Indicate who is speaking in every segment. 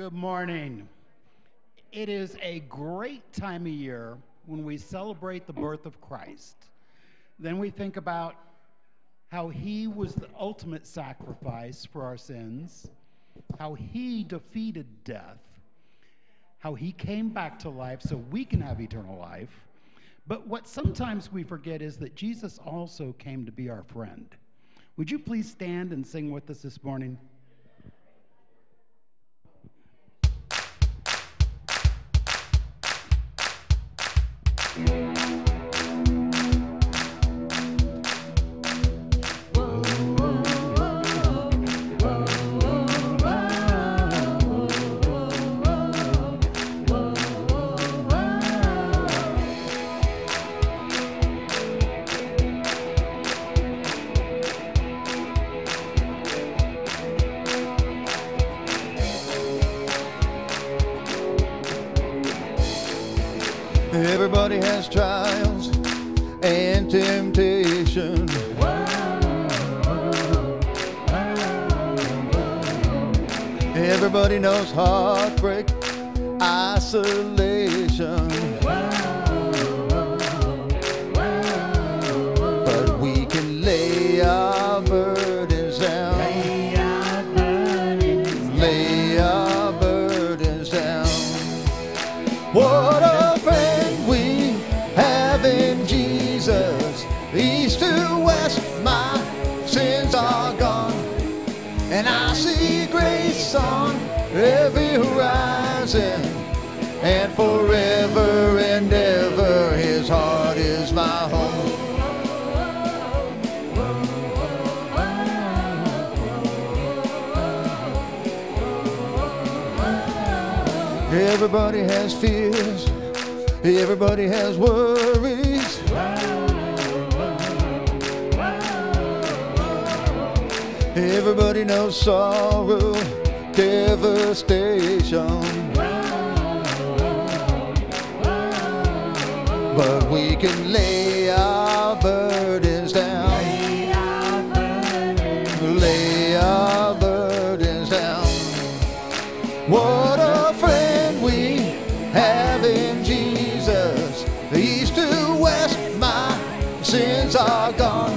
Speaker 1: Good morning. It is a great time of year when we celebrate the birth of Christ. Then we think about how he was the ultimate sacrifice for our sins, how he defeated death, how he came back to life so we can have eternal life. But what sometimes we forget is that Jesus also came to be our friend. Would you please stand and sing with us this morning?
Speaker 2: What a friend we have in Jesus. East to west, my sins are gone.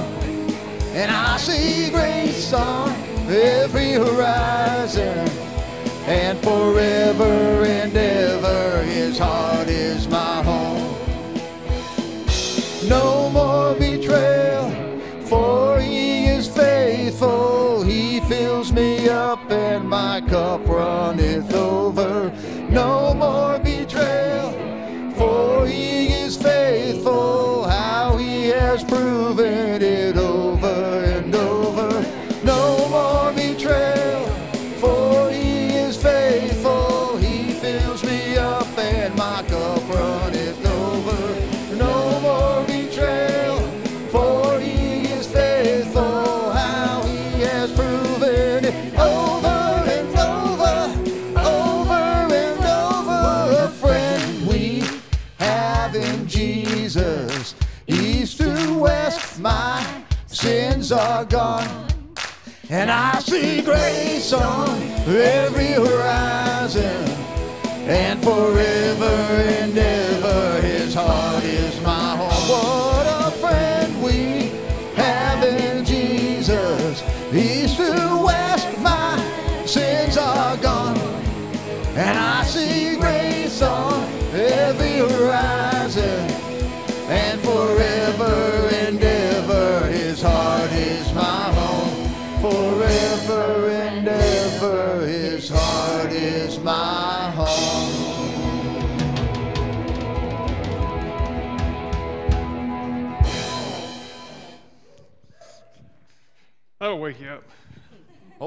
Speaker 2: And I see grace on every horizon. And forever and ever, his heart is my home. No more betrayal, for he is faithful. He fills me up, and my cup see grace on every horizon. And forever and ever, his heart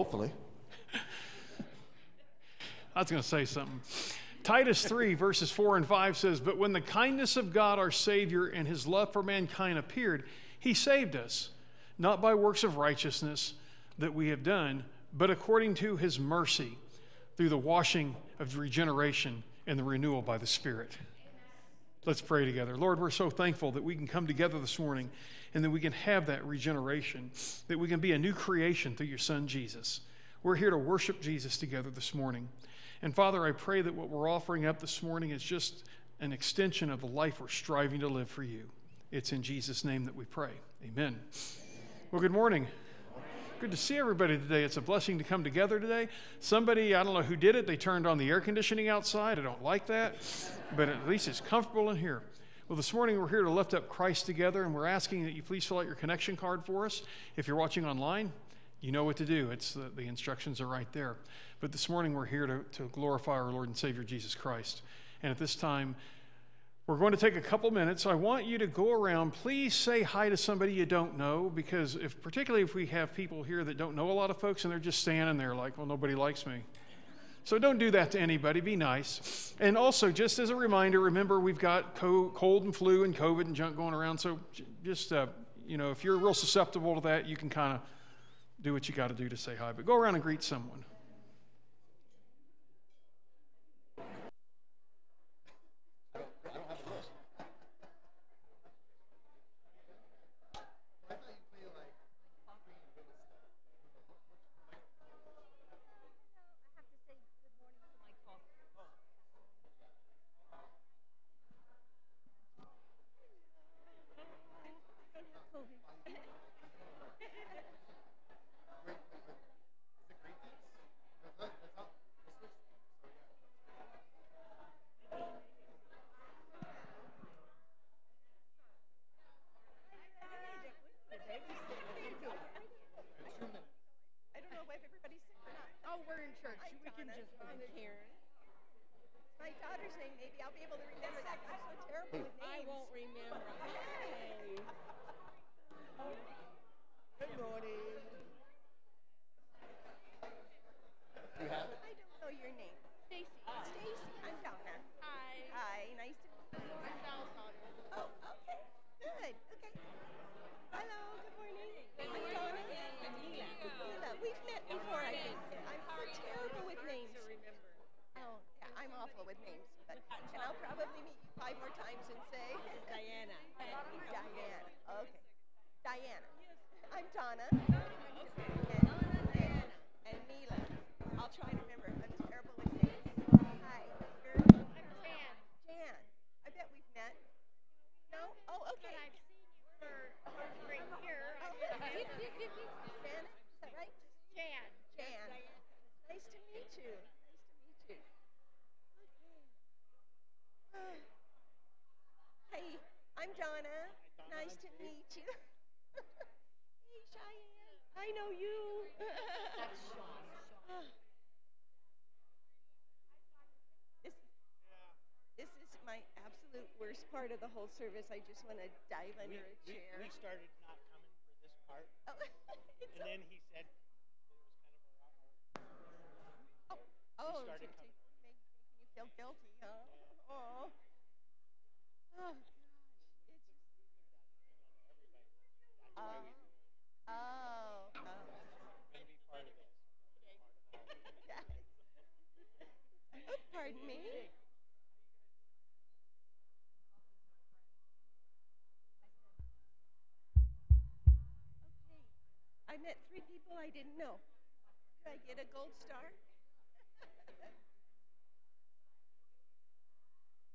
Speaker 2: Hopefully.
Speaker 3: I was going to say something. Titus 3, verses 4 and 5 says, But when the kindness of God our Savior and his love for mankind appeared, he saved us, not by works of righteousness that we have done, but according to his mercy, through the washing of regeneration and the renewal by the Spirit. Let's pray together. Lord, we're so thankful that we can come together this morning and that we can have that regeneration, that we can be a new creation through your Son, Jesus. We're here to worship Jesus together this morning. And Father, I pray that what we're offering up this morning is just an extension of the life we're striving to live for you. It's in Jesus' name that we pray. Amen. Well, good morning. Good to see everybody today. It's a blessing to come together today. Somebody, I don't know who did it, they turned on the air conditioning outside. I don't like that, but at least it's comfortable in here. Well, this morning we're here to lift up Christ together, and we're asking that you please fill out your connection card for us. If you're watching online, you know what to do. It's the, the instructions are right there. But this morning we're here to, to glorify our Lord and Savior Jesus Christ. And at this time, we're going to take a couple minutes. I want you to go around. Please say hi to somebody you don't know, because if, particularly if we have people here that don't know a lot of folks and they're just standing there like, well, nobody likes me. So don't do that to anybody. Be nice. And also, just as a reminder, remember we've got cold and flu and COVID and junk going around. So just, uh, you know, if you're real susceptible to that, you can kind of do what you got to do to say hi. But go around and greet someone.
Speaker 4: can just be Karen. My
Speaker 5: daughter's
Speaker 4: name,
Speaker 5: maybe I'll be able to remember that.
Speaker 4: I'm
Speaker 5: so terrible hmm. with names.
Speaker 4: I
Speaker 5: won't remember. I'm awful
Speaker 4: with names,
Speaker 5: but
Speaker 4: and
Speaker 5: I'll
Speaker 4: probably meet you five more times and say Diana. Diana.
Speaker 5: Okay. Diana. I'm
Speaker 4: Donna. And,
Speaker 5: and Mila. I'll try to
Speaker 4: remember. I'm terrible with names. Hi. You're Jan. Jan. I
Speaker 6: bet we've met. No? Oh, okay. But I've seen
Speaker 4: you for right here.
Speaker 6: Oh, Jan. Is that right? Jan. Jan. Nice to meet you. Part of the whole service. I just want to dive under a chair. we started not coming for this part. Oh, and then he said it oh, was kind of a oh, oh to, to make, making you feel guilty, huh? Oh, oh gosh, it's why oh, oh. Oh, pardon me. I met three people I didn't know. Do I get a gold star?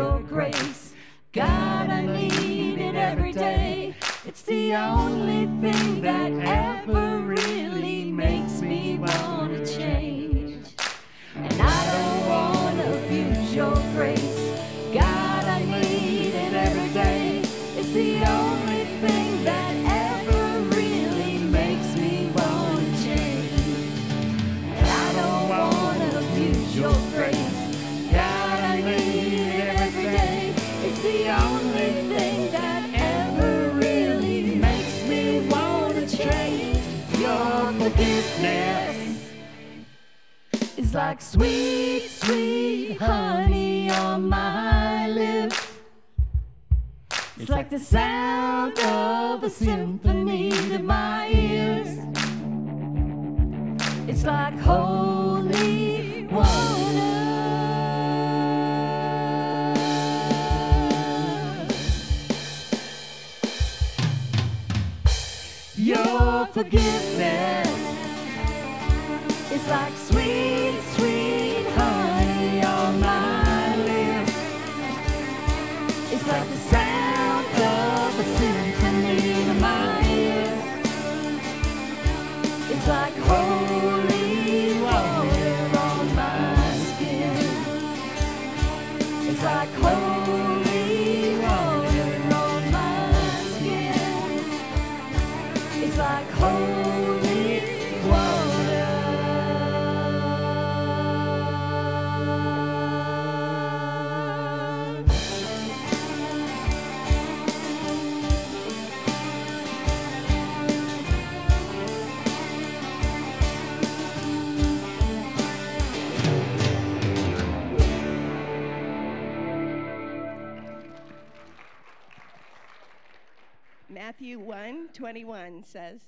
Speaker 6: your grace. God, I need it every day. It's the only thing that Sweet, sweet honey on my lips. It's like the sound of a symphony to my ears. It's like holy water. Your forgiveness.
Speaker 4: 21 says,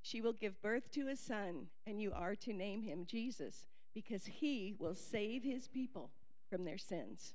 Speaker 4: She will give birth to a son, and you are to name him Jesus, because he will save his people from their sins.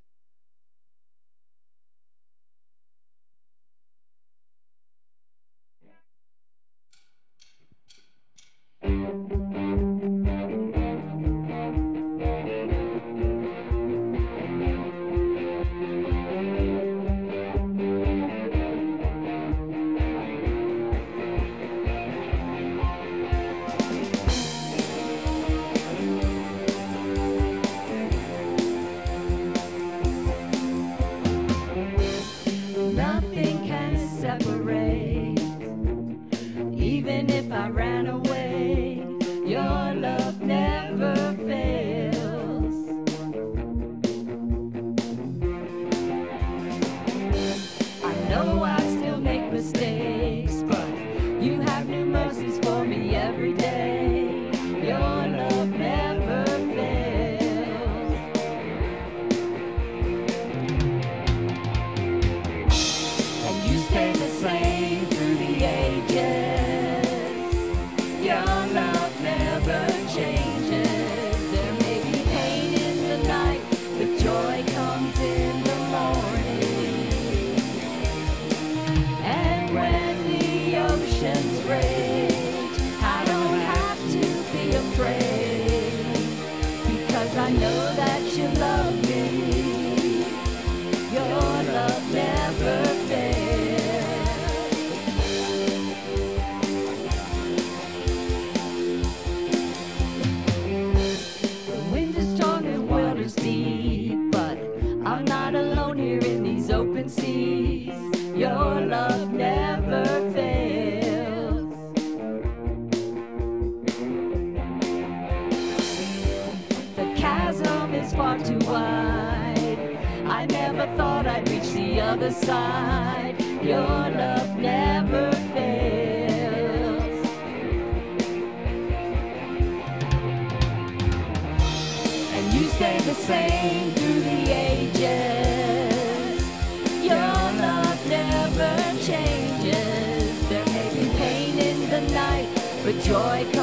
Speaker 6: joy.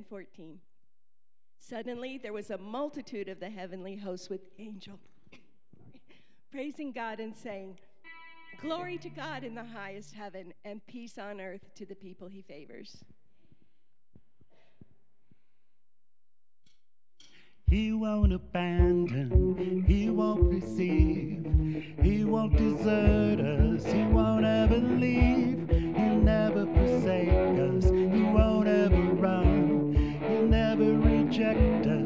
Speaker 6: and
Speaker 4: 14. Suddenly there was a multitude of the heavenly hosts with angel, praising God and saying, Glory to God in the highest heaven, and peace on earth to the people he favors.
Speaker 1: He won't abandon, he won't receive, he won't desert us, he won't ever leave, he'll never forsake us, he won't ever run never reject us.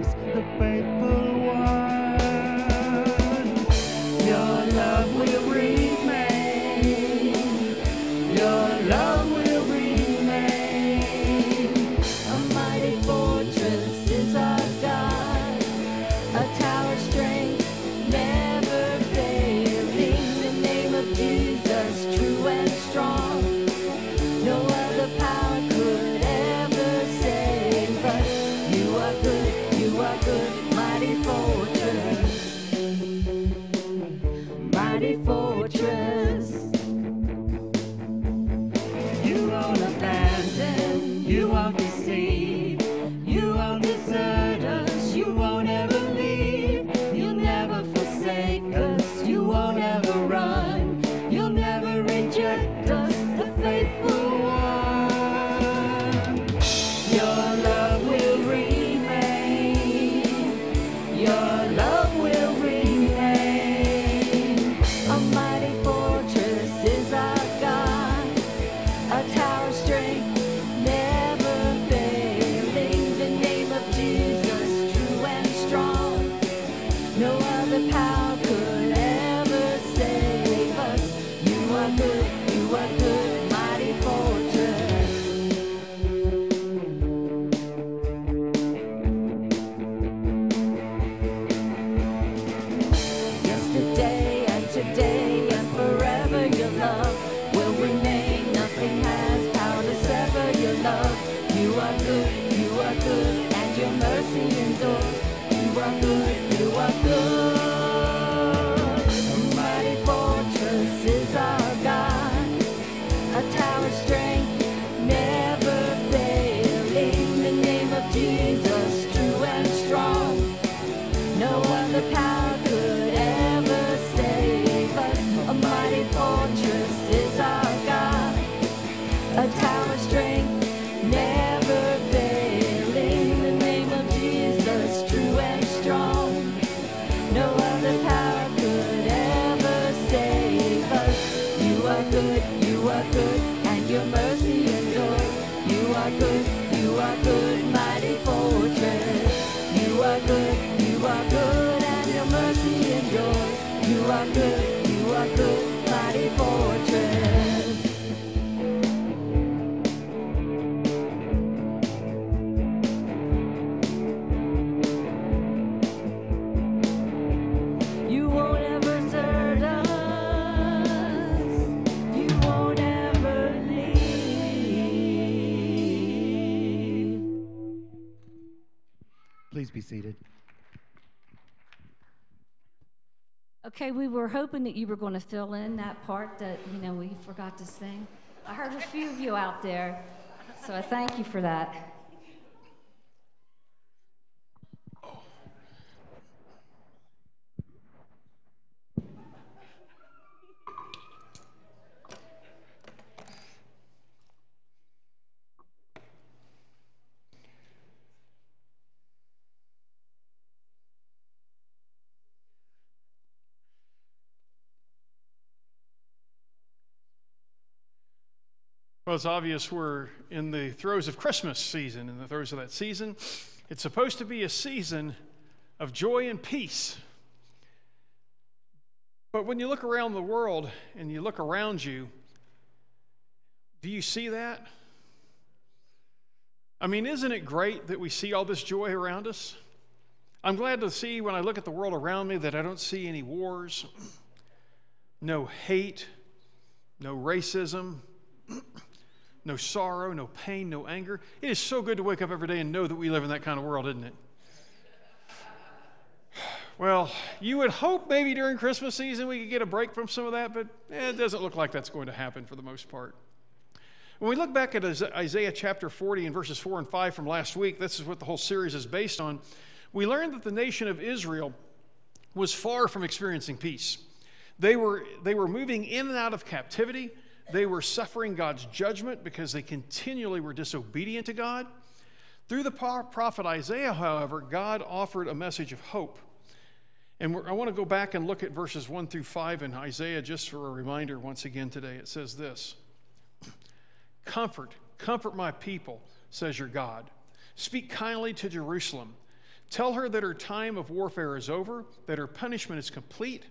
Speaker 1: Seated.
Speaker 6: Okay, we were hoping that you were going to fill in that part that, you know, we forgot to sing. I heard a few of you out there, so I thank you for that.
Speaker 3: Well, it's obvious we're in the throes of Christmas season, in the throes of that season. It's supposed to be a season of joy and peace. But when you look around the world and you look around you, do you see that? I mean, isn't it great that we see all this joy around us? I'm glad to see when I look at the world around me that I don't see any wars, no hate, no racism, no sorrow, no pain, no anger. It is so good to wake up every day and know that we live in that kind of world, isn't it? Well, you would hope maybe during Christmas season we could get a break from some of that, but eh, it doesn't look like that's going to happen for the most part. When we look back at Isaiah chapter 40 and verses 4 and 5 from last week, this is what the whole series is based on. We learned that the nation of Israel was far from experiencing peace. They were, they were moving in and out of captivity. They were suffering God's judgment because they continually were disobedient to God. Through the prophet Isaiah, however, God offered a message of hope. And I want to go back and look at verses 1 through 5 in Isaiah just for a reminder once again today. It says this Comfort, comfort my people, says your God. Speak kindly to Jerusalem. Tell her that her time of warfare is over, that her punishment is complete.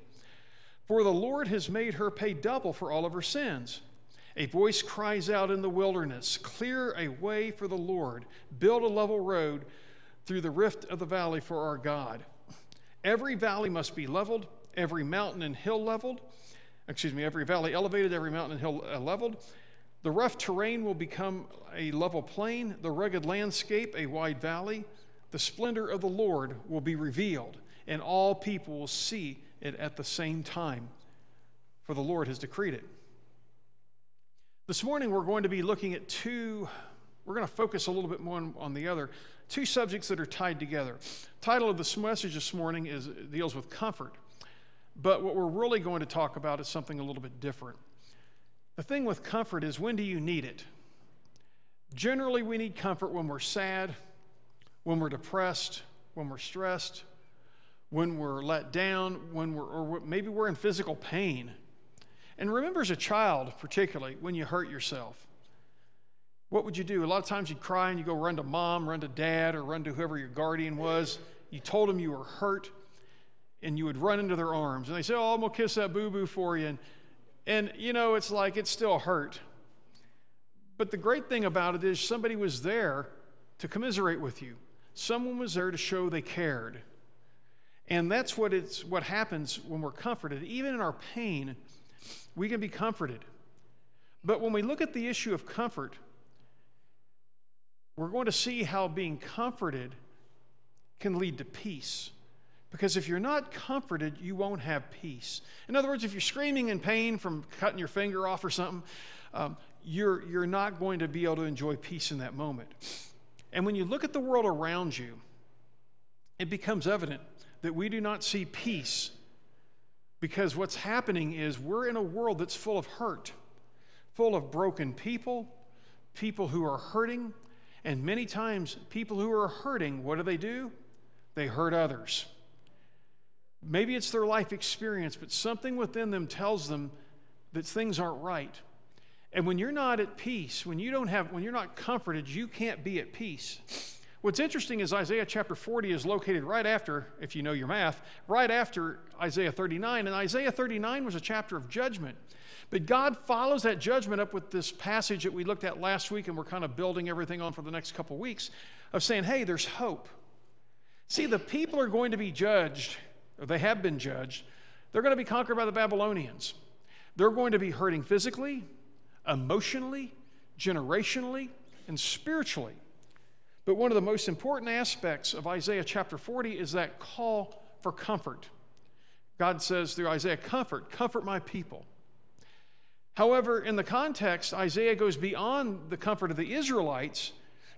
Speaker 3: For the Lord has made her pay double for all of her sins. A voice cries out in the wilderness Clear a way for the Lord, build a level road through the rift of the valley for our God. Every valley must be leveled, every mountain and hill leveled. Excuse me, every valley elevated, every mountain and hill uh, leveled. The rough terrain will become a level plain, the rugged landscape a wide valley. The splendor of the Lord will be revealed, and all people will see it at the same time, for the Lord has decreed it. This morning, we're going to be looking at two, we're going to focus a little bit more on, on the other, two subjects that are tied together. title of this message this morning is deals with comfort. But what we're really going to talk about is something a little bit different. The thing with comfort is when do you need it? Generally, we need comfort when we're sad, when we're depressed, when we're stressed, when we're let down, when we're, or maybe we're in physical pain. And remember, as a child, particularly, when you hurt yourself, what would you do? A lot of times you'd cry and you go run to mom, run to dad, or run to whoever your guardian was. You told them you were hurt, and you would run into their arms. And they say, Oh, I'm going to kiss that boo boo for you. And, and, you know, it's like it still hurt. But the great thing about it is somebody was there to commiserate with you, someone was there to show they cared. And that's what, it's, what happens when we're comforted. Even in our pain, we can be comforted. But when we look at the issue of comfort, we're going to see how being comforted can lead to peace. Because if you're not comforted, you won't have peace. In other words, if you're screaming in pain from cutting your finger off or something, um, you're, you're not going to be able to enjoy peace in that moment. And when you look at the world around you, it becomes evident that we do not see peace because what's happening is we're in a world that's full of hurt, full of broken people, people who are hurting, and many times people who are hurting, what do they do? They hurt others. Maybe it's their life experience, but something within them tells them that things aren't right. And when you're not at peace, when you don't have when you're not comforted, you can't be at peace. What's interesting is Isaiah chapter 40 is located right after, if you know your math, right after Isaiah 39. And Isaiah 39 was a chapter of judgment. But God follows that judgment up with this passage that we looked at last week, and we're kind of building everything on for the next couple weeks of saying, hey, there's hope. See, the people are going to be judged, or they have been judged. They're going to be conquered by the Babylonians. They're going to be hurting physically, emotionally, generationally, and spiritually. But one of the most important aspects of Isaiah chapter 40 is that call for comfort. God says through Isaiah, Comfort, comfort my people. However, in the context, Isaiah goes beyond the comfort of the Israelites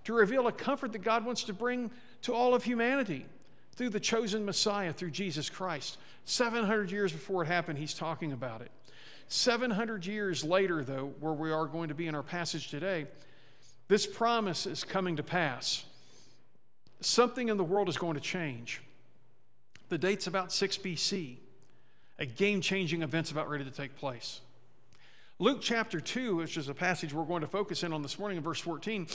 Speaker 3: to reveal a comfort that God wants to bring to all of humanity through the chosen Messiah, through Jesus Christ. 700 years before it happened, he's talking about it. 700 years later, though, where we are going to be in our passage today, this promise is coming to pass. Something in the world is going to change. The date's about 6 BC. A game changing event's about ready to take place. Luke chapter 2, which is a passage we're going to focus in on this morning in verse 14,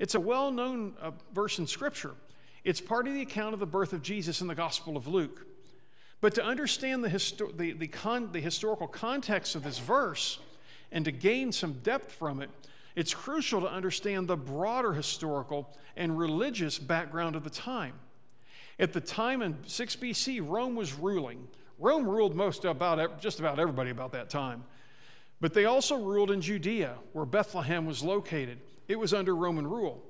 Speaker 3: it's a well known uh, verse in Scripture. It's part of the account of the birth of Jesus in the Gospel of Luke. But to understand the, histo- the, the, con- the historical context of this verse and to gain some depth from it, it's crucial to understand the broader historical and religious background of the time. At the time in 6 BC, Rome was ruling. Rome ruled most about just about everybody about that time. But they also ruled in Judea, where Bethlehem was located. It was under Roman rule.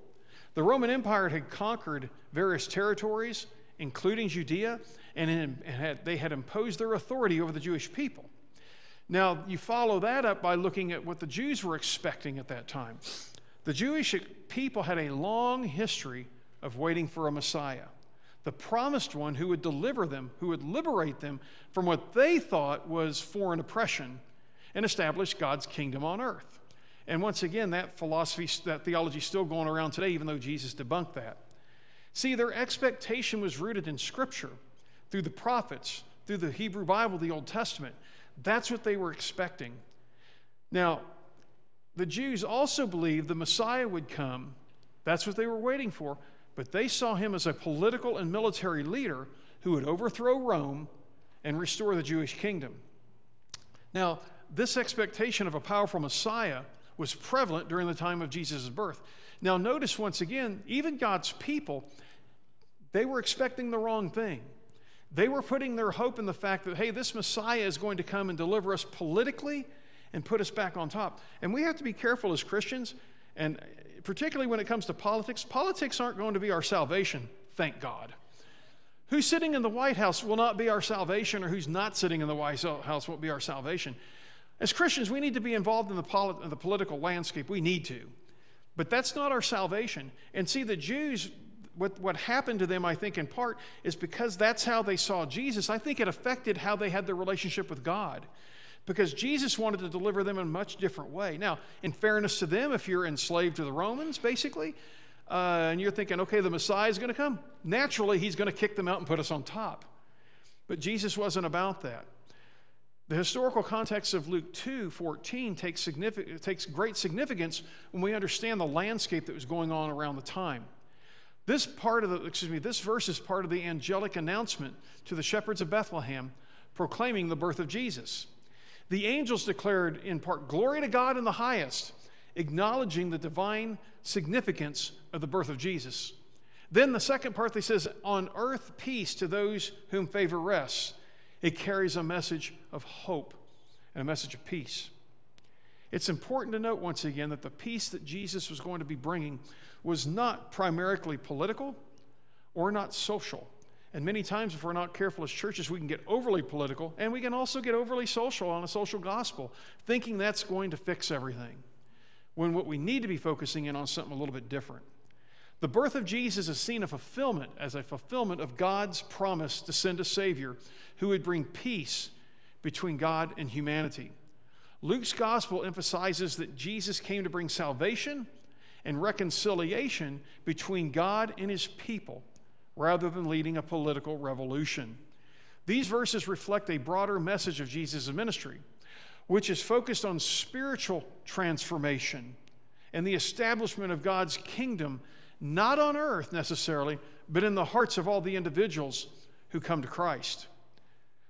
Speaker 3: The Roman Empire had conquered various territories, including Judea, and had, they had imposed their authority over the Jewish people. Now, you follow that up by looking at what the Jews were expecting at that time. The Jewish people had a long history of waiting for a Messiah, the promised one who would deliver them, who would liberate them from what they thought was foreign oppression and establish God's kingdom on earth. And once again, that philosophy, that theology is still going around today, even though Jesus debunked that. See, their expectation was rooted in Scripture through the prophets, through the Hebrew Bible, the Old Testament. That's what they were expecting. Now, the Jews also believed the Messiah would come. That's what they were waiting for. But they saw him as a political and military leader who would overthrow Rome and restore the Jewish kingdom. Now, this expectation of a powerful Messiah was prevalent during the time of Jesus' birth. Now, notice once again, even God's people, they were expecting the wrong thing. They were putting their hope in the fact that, hey, this Messiah is going to come and deliver us politically and put us back on top. And we have to be careful as Christians, and particularly when it comes to politics. Politics aren't going to be our salvation, thank God. Who's sitting in the White House will not be our salvation, or who's not sitting in the White House won't be our salvation. As Christians, we need to be involved in the, polit- the political landscape. We need to. But that's not our salvation. And see, the Jews, what, what happened to them, I think, in part, is because that's how they saw Jesus. I think it affected how they had their relationship with God. Because Jesus wanted to deliver them in a much different way. Now, in fairness to them, if you're enslaved to the Romans, basically, uh, and you're thinking, okay, the Messiah is going to come, naturally, he's going to kick them out and put us on top. But Jesus wasn't about that. The historical context of Luke 2 14 takes, significant, takes great significance when we understand the landscape that was going on around the time. This part of the, excuse me, this verse is part of the angelic announcement to the shepherds of Bethlehem proclaiming the birth of Jesus. The angels declared in part, Glory to God in the highest, acknowledging the divine significance of the birth of Jesus. Then the second part, they says, On earth peace to those whom favor rests. It carries a message of hope and a message of peace. It's important to note once again that the peace that Jesus was going to be bringing was not primarily political or not social. And many times, if we're not careful as churches, we can get overly political and we can also get overly social on a social gospel, thinking that's going to fix everything. When what we need to be focusing in on something a little bit different. The birth of Jesus is seen a fulfillment as a fulfillment of God's promise to send a Savior who would bring peace between God and humanity. Luke's gospel emphasizes that Jesus came to bring salvation and reconciliation between God and his people rather than leading a political revolution. These verses reflect a broader message of Jesus' ministry, which is focused on spiritual transformation and the establishment of God's kingdom not on earth necessarily, but in the hearts of all the individuals who come to Christ.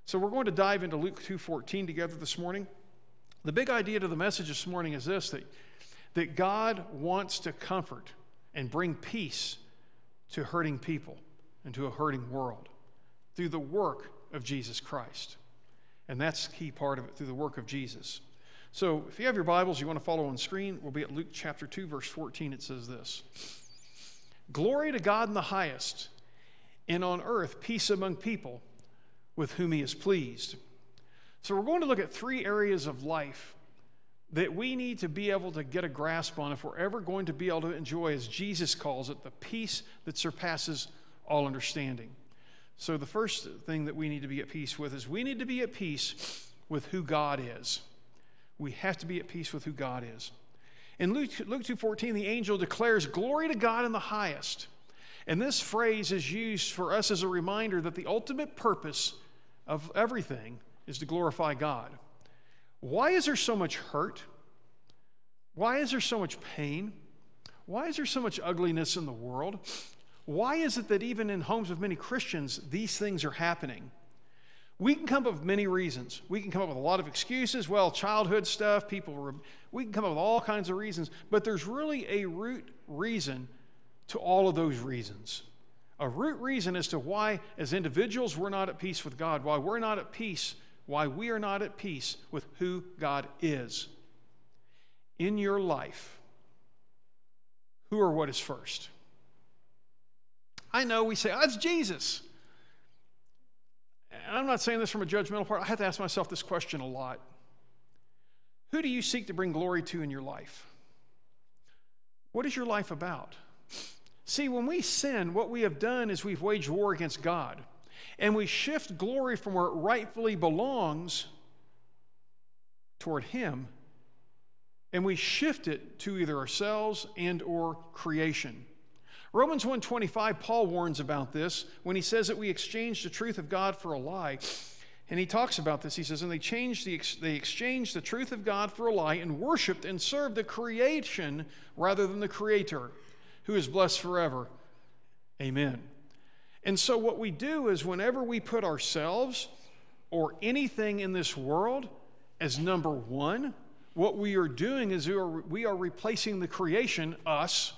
Speaker 3: So we're going to dive into Luke 2:14 together this morning. The big idea to the message this morning is this that, that God wants to comfort and bring peace to hurting people and to a hurting world through the work of Jesus Christ. And that's key part of it, through the work of Jesus. So if you have your Bibles, you want to follow on screen, we'll be at Luke chapter 2, verse 14. It says this Glory to God in the highest, and on earth peace among people with whom he is pleased. So we're going to look at three areas of life that we need to be able to get a grasp on if we're ever going to be able to enjoy, as Jesus calls it, the peace that surpasses all understanding. So, the first thing that we need to be at peace with is we need to be at peace with who God is. We have to be at peace with who God is. In Luke, Luke 2.14, the angel declares, Glory to God in the highest. And this phrase is used for us as a reminder that the ultimate purpose of everything is to glorify God. Why is there so much hurt? Why is there so much pain? Why is there so much ugliness in the world? Why is it that even in homes of many Christians, these things are happening? We can come up with many reasons. We can come up with a lot of excuses. Well, childhood stuff, people, were, we can come up with all kinds of reasons, but there's really a root reason to all of those reasons. A root reason as to why, as individuals, we're not at peace with God, why we're not at peace, why we are not at peace with who God is. In your life, who or what is first? I know we say, oh, it's Jesus. And I'm not saying this from a judgmental part. I have to ask myself this question a lot. Who do you seek to bring glory to in your life? What is your life about? See, when we sin, what we have done is we've waged war against God. And we shift glory from where it rightfully belongs toward him and we shift it to either ourselves and or creation Romans 1:25 Paul warns about this when he says that we exchange the truth of God for a lie. And he talks about this. He says, and they changed the they exchanged the truth of God for a lie and worshiped and served the creation rather than the creator, who is blessed forever. Amen. And so what we do is whenever we put ourselves or anything in this world as number 1, what we are doing is we are, we are replacing the creation, us,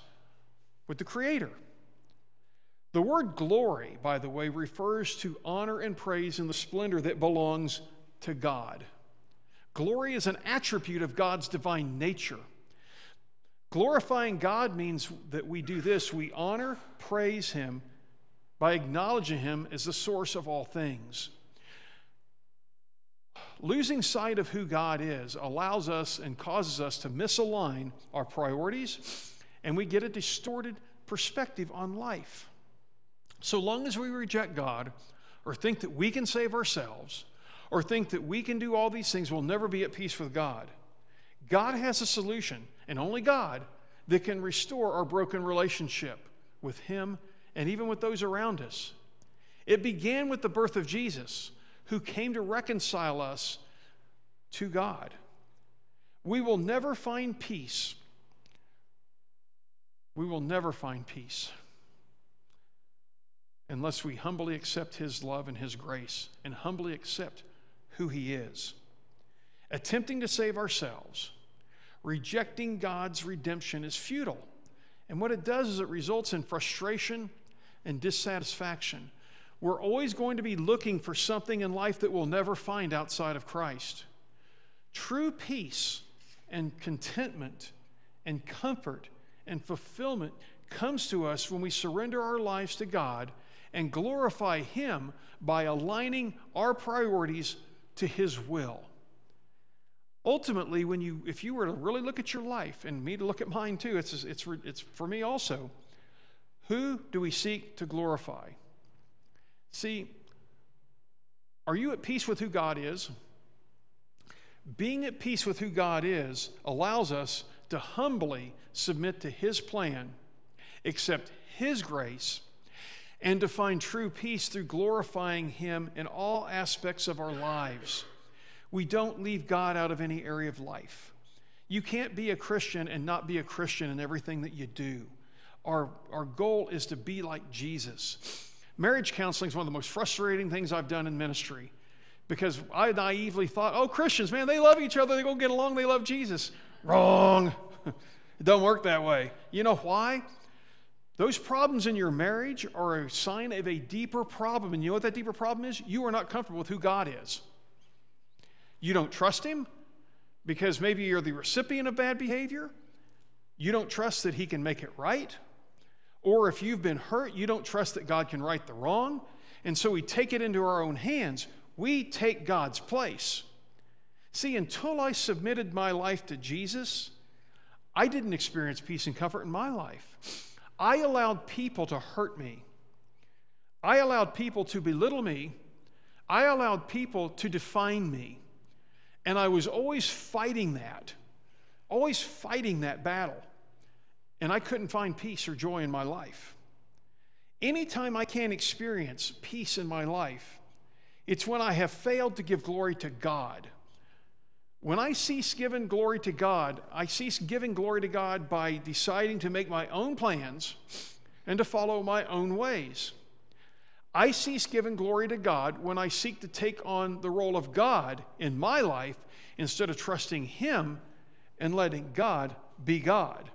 Speaker 3: with the Creator. The word glory, by the way, refers to honor and praise and the splendor that belongs to God. Glory is an attribute of God's divine nature. Glorifying God means that we do this we honor, praise Him by acknowledging Him as the source of all things. Losing sight of who God is allows us and causes us to misalign our priorities and we get a distorted perspective on life. So long as we reject God or think that we can save ourselves or think that we can do all these things, we'll never be at peace with God. God has a solution, and only God, that can restore our broken relationship with Him and even with those around us. It began with the birth of Jesus, who came to reconcile us to God. We will never find peace we will never find peace unless we humbly accept His love and His grace and humbly accept who He is. Attempting to save ourselves, rejecting God's redemption is futile. And what it does is it results in frustration and dissatisfaction. We're always going to be looking for something in life that we'll never find outside of Christ. True peace and contentment and comfort and fulfillment comes to us when we surrender our lives to God and glorify Him by aligning our priorities to His will. Ultimately, when you, if you were to really look at your life, and me to look at mine too, it's, it's, it's for me also, who do we seek to glorify? See, are you at peace with who God is? Being at peace with who God is allows us to humbly submit to His plan, accept His grace, and to find true peace through glorifying Him in all aspects of our lives. We don't leave God out of any area of life. You can't be a Christian and not be a Christian in everything that you do. Our, our goal is to be like Jesus. Marriage counseling is one of the most frustrating things I've done in ministry because I naively thought, oh, Christians, man, they love each other, they go get along, they love Jesus. Wrong. it doesn't work that way. You know why? Those problems in your marriage are a sign of a deeper problem. And you know what that deeper problem is? You are not comfortable with who God is. You don't trust Him because maybe you're the recipient of bad behavior. You don't trust that He can make it right. Or if you've been hurt, you don't trust that God can right the wrong. And so we take it into our own hands. We take God's place. See, until I submitted my life to Jesus, I didn't experience peace and comfort in my life. I allowed people to hurt me. I allowed people to belittle me. I allowed people to define me. And I was always fighting that, always fighting that battle. And I couldn't find peace or joy in my life. Anytime I can't experience peace in my life, it's when I have failed to give glory to God. When I cease giving glory to God, I cease giving glory to God by deciding to make my own plans and to follow my own ways. I cease giving glory to God when I seek to take on the role of God in my life instead of trusting Him and letting God be God.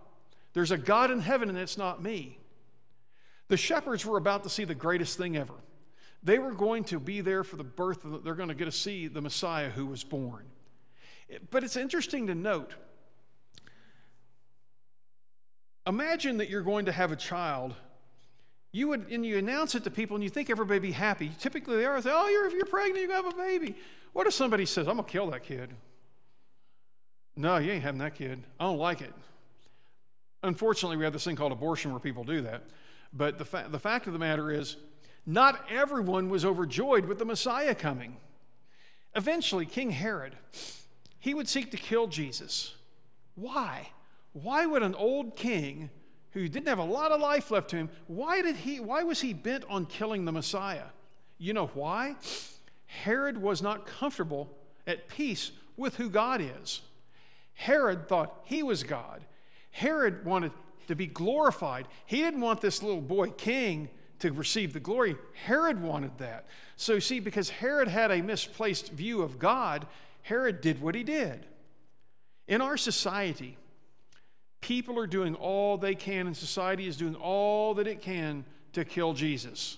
Speaker 3: There's a God in heaven and it's not me. The shepherds were about to see the greatest thing ever. They were going to be there for the birth, of, they're going to get to see the Messiah who was born. But it's interesting to note imagine that you're going to have a child. You would, and you announce it to people, and you think everybody be happy. Typically, they are. Say, "Oh, you're, if you're pregnant, you have a baby." What if somebody says, "I'm gonna kill that kid"? No, you ain't having that kid. I don't like it. Unfortunately, we have this thing called abortion where people do that. But the, fa- the fact of the matter is, not everyone was overjoyed with the Messiah coming. Eventually, King Herod, he would seek to kill Jesus. Why? Why would an old king who didn't have a lot of life left to him, why did he why was he bent on killing the Messiah? You know why? Herod was not comfortable at peace with who God is. Herod thought he was God. Herod wanted to be glorified. He didn't want this little boy king to receive the glory. Herod wanted that. So, you see, because Herod had a misplaced view of God, Herod did what he did. In our society, people are doing all they can, and society is doing all that it can to kill Jesus.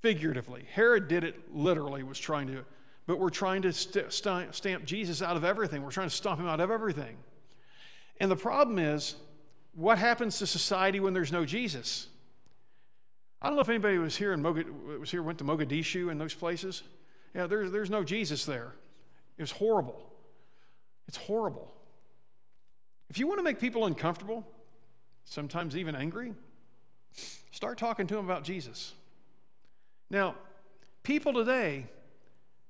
Speaker 3: Figuratively. Herod did it literally, was trying to, but we're trying to st- st- stamp Jesus out of everything. We're trying to stomp him out of everything. And the problem is, what happens to society when there's no Jesus? I don't know if anybody was here and was here went to Mogadishu and those places. Yeah, there's there's no Jesus there. It was horrible. It's horrible. If you want to make people uncomfortable, sometimes even angry, start talking to them about Jesus. Now, people today,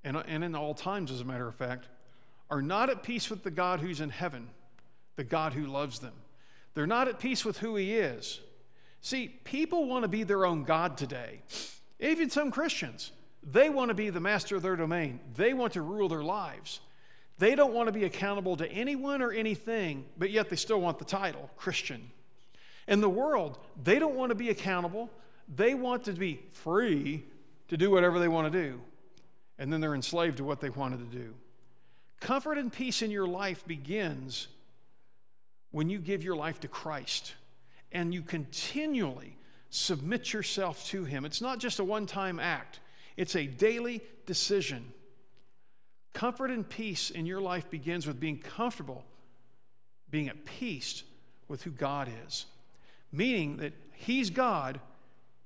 Speaker 3: and, and in all times, as a matter of fact, are not at peace with the God who's in heaven the God who loves them. They're not at peace with who He is. See, people want to be their own God today. Even some Christians, they want to be the master of their domain, they want to rule their lives. They don't want to be accountable to anyone or anything, but yet they still want the title Christian. In the world, they don't want to be accountable. They want to be free to do whatever they want to do. And then they're enslaved to what they wanted to do. Comfort and peace in your life begins when you give your life to Christ and you continually submit yourself to Him. It's not just a one time act, it's a daily decision. Comfort and peace in your life begins with being comfortable, being at peace with who God is, meaning that He's God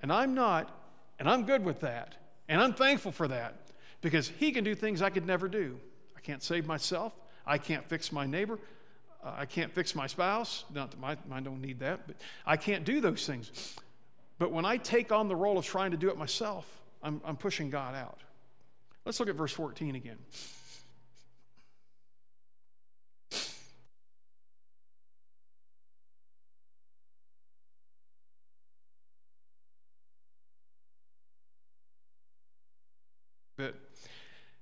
Speaker 3: and I'm not, and I'm good with that. And I'm thankful for that because He can do things I could never do. I can't save myself, I can't fix my neighbor. Uh, I can't fix my spouse. Not that my, mine don't need that, but I can't do those things. But when I take on the role of trying to do it myself, I'm, I'm pushing God out. Let's look at verse 14 again. But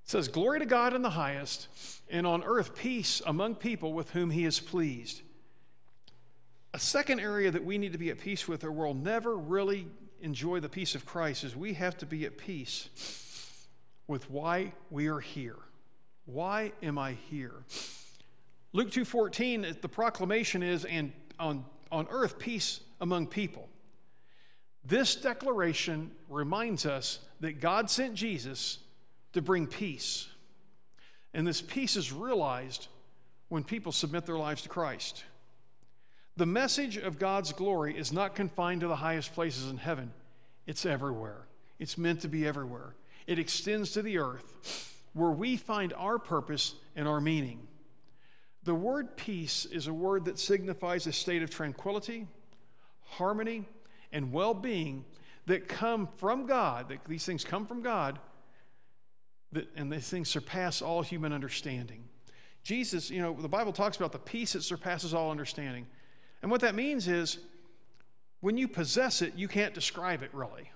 Speaker 3: it says, Glory to God in the highest, and on earth peace among people with whom he is pleased. A second area that we need to be at peace with, or we'll never really enjoy the peace of Christ, is we have to be at peace with why we are here. Why am I here? Luke 2:14, the proclamation is, and on, on earth peace among people. This declaration reminds us that God sent Jesus to bring peace. And this peace is realized when people submit their lives to Christ. The message of God's glory is not confined to the highest places in heaven, it's everywhere. It's meant to be everywhere. It extends to the earth where we find our purpose and our meaning. The word peace is a word that signifies a state of tranquility, harmony, and well being that come from God, that these things come from God, that, and these things surpass all human understanding. Jesus, you know, the Bible talks about the peace that surpasses all understanding. And what that means is when you possess it, you can't describe it really.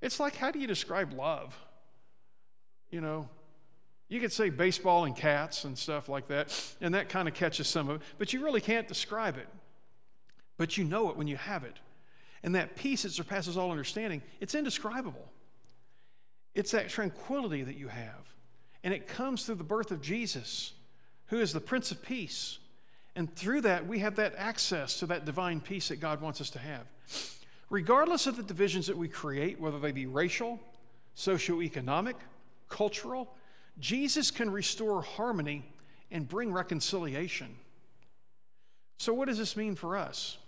Speaker 3: It's like, how do you describe love? You know, you could say baseball and cats and stuff like that, and that kind of catches some of it, but you really can't describe it. But you know it when you have it. And that peace that surpasses all understanding, it's indescribable. It's that tranquility that you have. And it comes through the birth of Jesus, who is the Prince of Peace. And through that, we have that access to that divine peace that God wants us to have. Regardless of the divisions that we create, whether they be racial, socioeconomic, cultural, Jesus can restore harmony and bring reconciliation. So, what does this mean for us?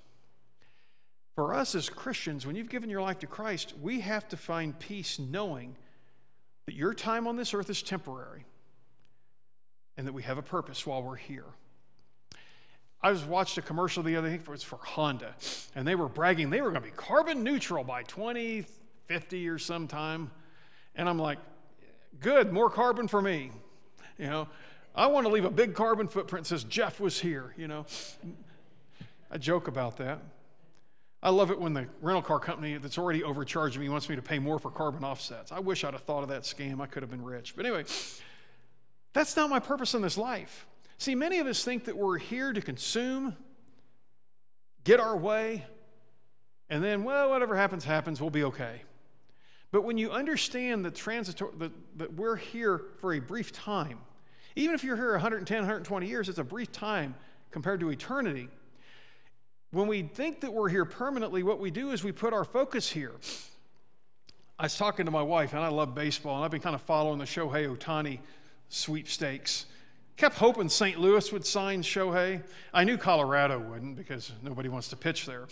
Speaker 3: For us as Christians, when you've given your life to Christ, we have to find peace knowing that your time on this earth is temporary and that we have a purpose while we're here. I was watched a commercial the other day, it was for Honda, and they were bragging they were going to be carbon neutral by 2050 or sometime. And I'm like, good, more carbon for me. You know, I want to leave a big carbon footprint says Jeff was here, you know. I joke about that. I love it when the rental car company that's already overcharging me wants me to pay more for carbon offsets. I wish I'd have thought of that scam. I could have been rich. But anyway, that's not my purpose in this life. See, many of us think that we're here to consume, get our way, and then, well, whatever happens, happens, we'll be okay. But when you understand the transitory, that, that we're here for a brief time, even if you're here 110, 120 years, it's a brief time compared to eternity. When we think that we're here permanently, what we do is we put our focus here. I was talking to my wife, and I love baseball, and I've been kind of following the Shohei Ohtani sweepstakes. Kept hoping St. Louis would sign Shohei. I knew Colorado wouldn't because nobody wants to pitch there.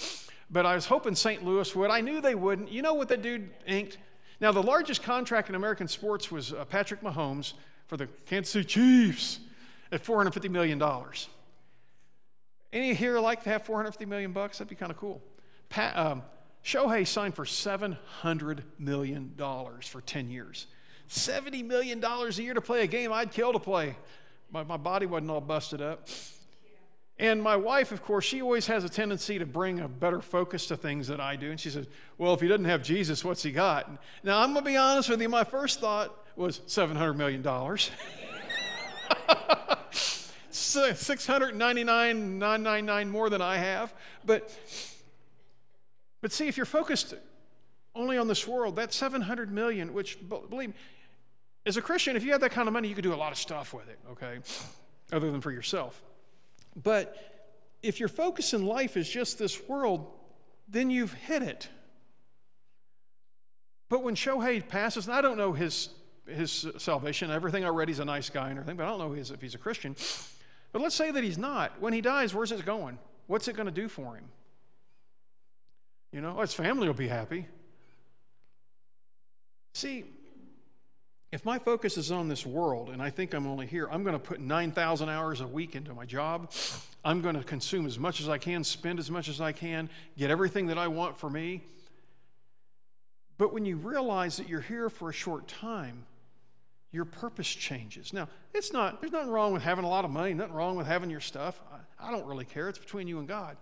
Speaker 3: But I was hoping St. Louis would. I knew they wouldn't. You know what that dude inked? Now, the largest contract in American sports was uh, Patrick Mahomes for the Kansas City Chiefs at $450 million. Any here like to have 450 million bucks? That'd be kind of cool. Pat, um, Shohei signed for $700 million for 10 years. $70 million a year to play a game I'd kill to play my, my body wasn't all busted up. And my wife, of course, she always has a tendency to bring a better focus to things than I do. And she says, Well, if he doesn't have Jesus, what's he got? Now, I'm going to be honest with you. My first thought was $700 million. 699,999 more than I have. But, but see, if you're focused only on this world, that 700 million, which, believe me, as a Christian, if you had that kind of money, you could do a lot of stuff with it, okay, other than for yourself. But if your focus in life is just this world, then you've hit it. But when Shohei passes, and I don't know his, his salvation, everything I read, he's a nice guy and everything, but I don't know his, if he's a Christian. But let's say that he's not. When he dies, where's it going? What's it going to do for him? You know, his family will be happy. See, if my focus is on this world and I think I'm only here, I'm going to put 9,000 hours a week into my job. I'm going to consume as much as I can, spend as much as I can, get everything that I want for me. But when you realize that you're here for a short time, your purpose changes. Now, it's not, there's nothing wrong with having a lot of money, nothing wrong with having your stuff. I, I don't really care. It's between you and God.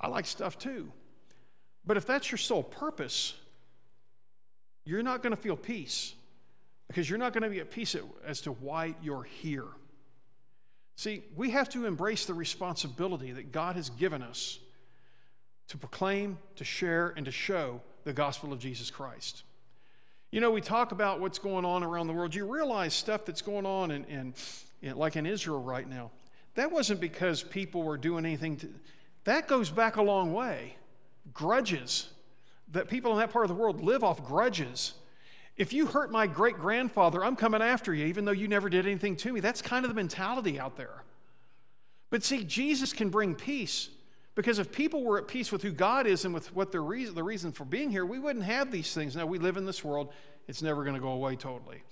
Speaker 3: I like stuff too. But if that's your sole purpose, you're not going to feel peace because you're not going to be at peace as to why you're here. See, we have to embrace the responsibility that God has given us to proclaim, to share, and to show the gospel of Jesus Christ. You know, we talk about what's going on around the world. You realize stuff that's going on in, in, in like in Israel right now. That wasn't because people were doing anything to, that goes back a long way. Grudges. That people in that part of the world live off grudges. If you hurt my great grandfather, I'm coming after you, even though you never did anything to me. That's kind of the mentality out there. But see, Jesus can bring peace because if people were at peace with who God is and with what their reason, the reason for being here, we wouldn't have these things. Now, we live in this world, it's never going to go away totally.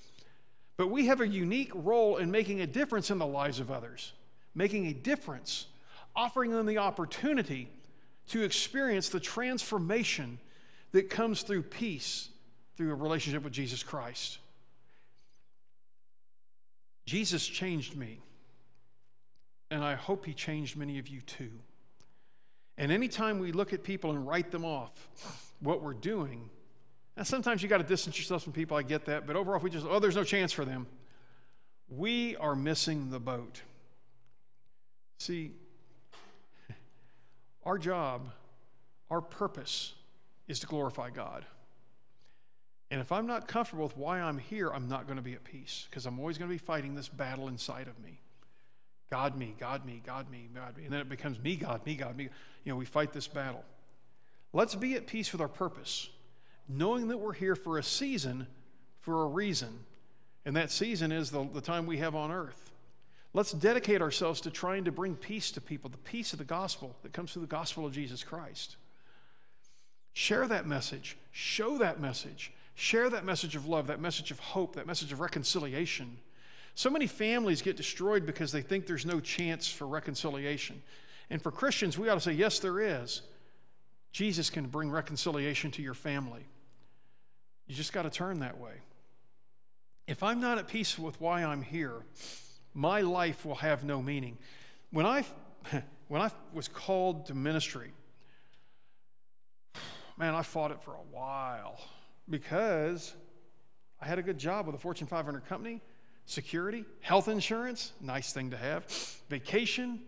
Speaker 3: But we have a unique role in making a difference in the lives of others, making a difference, offering them the opportunity to experience the transformation that comes through peace, through a relationship with Jesus Christ. Jesus changed me, and I hope he changed many of you too. And anytime we look at people and write them off, what we're doing, now sometimes you got to distance yourself from people, I get that, but overall, if we just, oh, there's no chance for them, we are missing the boat. See, our job, our purpose is to glorify God. And if I'm not comfortable with why I'm here, I'm not going to be at peace because I'm always going to be fighting this battle inside of me. God, me, God, me, God, me, God, me. And then it becomes me, God, me, God, me. You know, we fight this battle. Let's be at peace with our purpose, knowing that we're here for a season, for a reason. And that season is the, the time we have on earth. Let's dedicate ourselves to trying to bring peace to people, the peace of the gospel that comes through the gospel of Jesus Christ. Share that message, show that message, share that message of love, that message of hope, that message of reconciliation. So many families get destroyed because they think there's no chance for reconciliation. And for Christians, we ought to say, yes, there is. Jesus can bring reconciliation to your family. You just got to turn that way. If I'm not at peace with why I'm here, my life will have no meaning. When I, when I was called to ministry, man, I fought it for a while because I had a good job with a Fortune 500 company, security, health insurance, nice thing to have, vacation,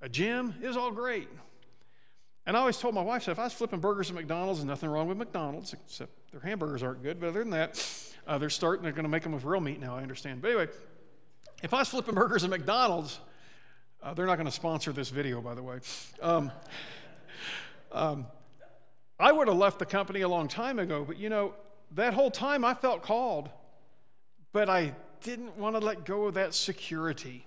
Speaker 3: a gym, was all great. And I always told my wife, so if I was flipping burgers at McDonald's, and nothing wrong with McDonald's, except their hamburgers aren't good, but other than that, uh, they're starting, they're going to make them with real meat now, I understand. But anyway, if I was flipping burgers at McDonald's, uh, they're not going to sponsor this video, by the way. Um, um, I would have left the company a long time ago, but you know, that whole time I felt called, but I didn't want to let go of that security.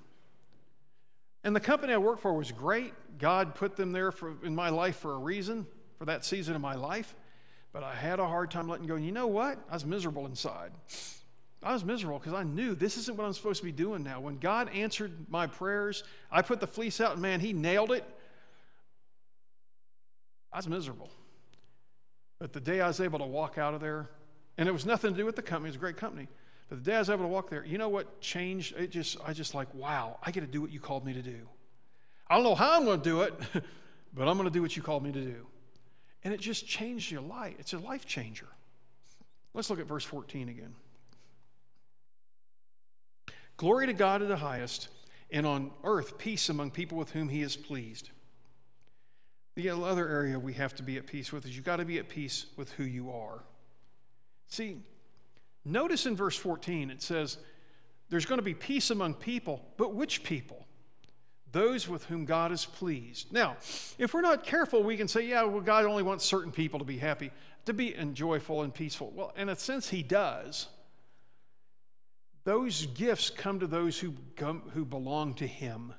Speaker 3: And the company I worked for was great. God put them there for, in my life for a reason, for that season of my life. But I had a hard time letting go. And you know what? I was miserable inside. I was miserable because I knew this isn't what I'm supposed to be doing now. When God answered my prayers, I put the fleece out, and man, He nailed it. I was miserable. But the day I was able to walk out of there, and it was nothing to do with the company, it was a great company. But the day I was able to walk there, you know what changed? It just, I just like, wow, I get to do what you called me to do. I don't know how I'm going to do it, but I'm going to do what you called me to do. And it just changed your life. It's a life changer. Let's look at verse 14 again. Glory to God in the highest, and on earth peace among people with whom he is pleased. The other area we have to be at peace with is you've got to be at peace with who you are. See, Notice in verse 14 it says, There's going to be peace among people, but which people? Those with whom God is pleased. Now, if we're not careful, we can say, Yeah, well, God only wants certain people to be happy, to be and joyful and peaceful. Well, in a sense, He does. Those gifts come to those who, who belong to Him.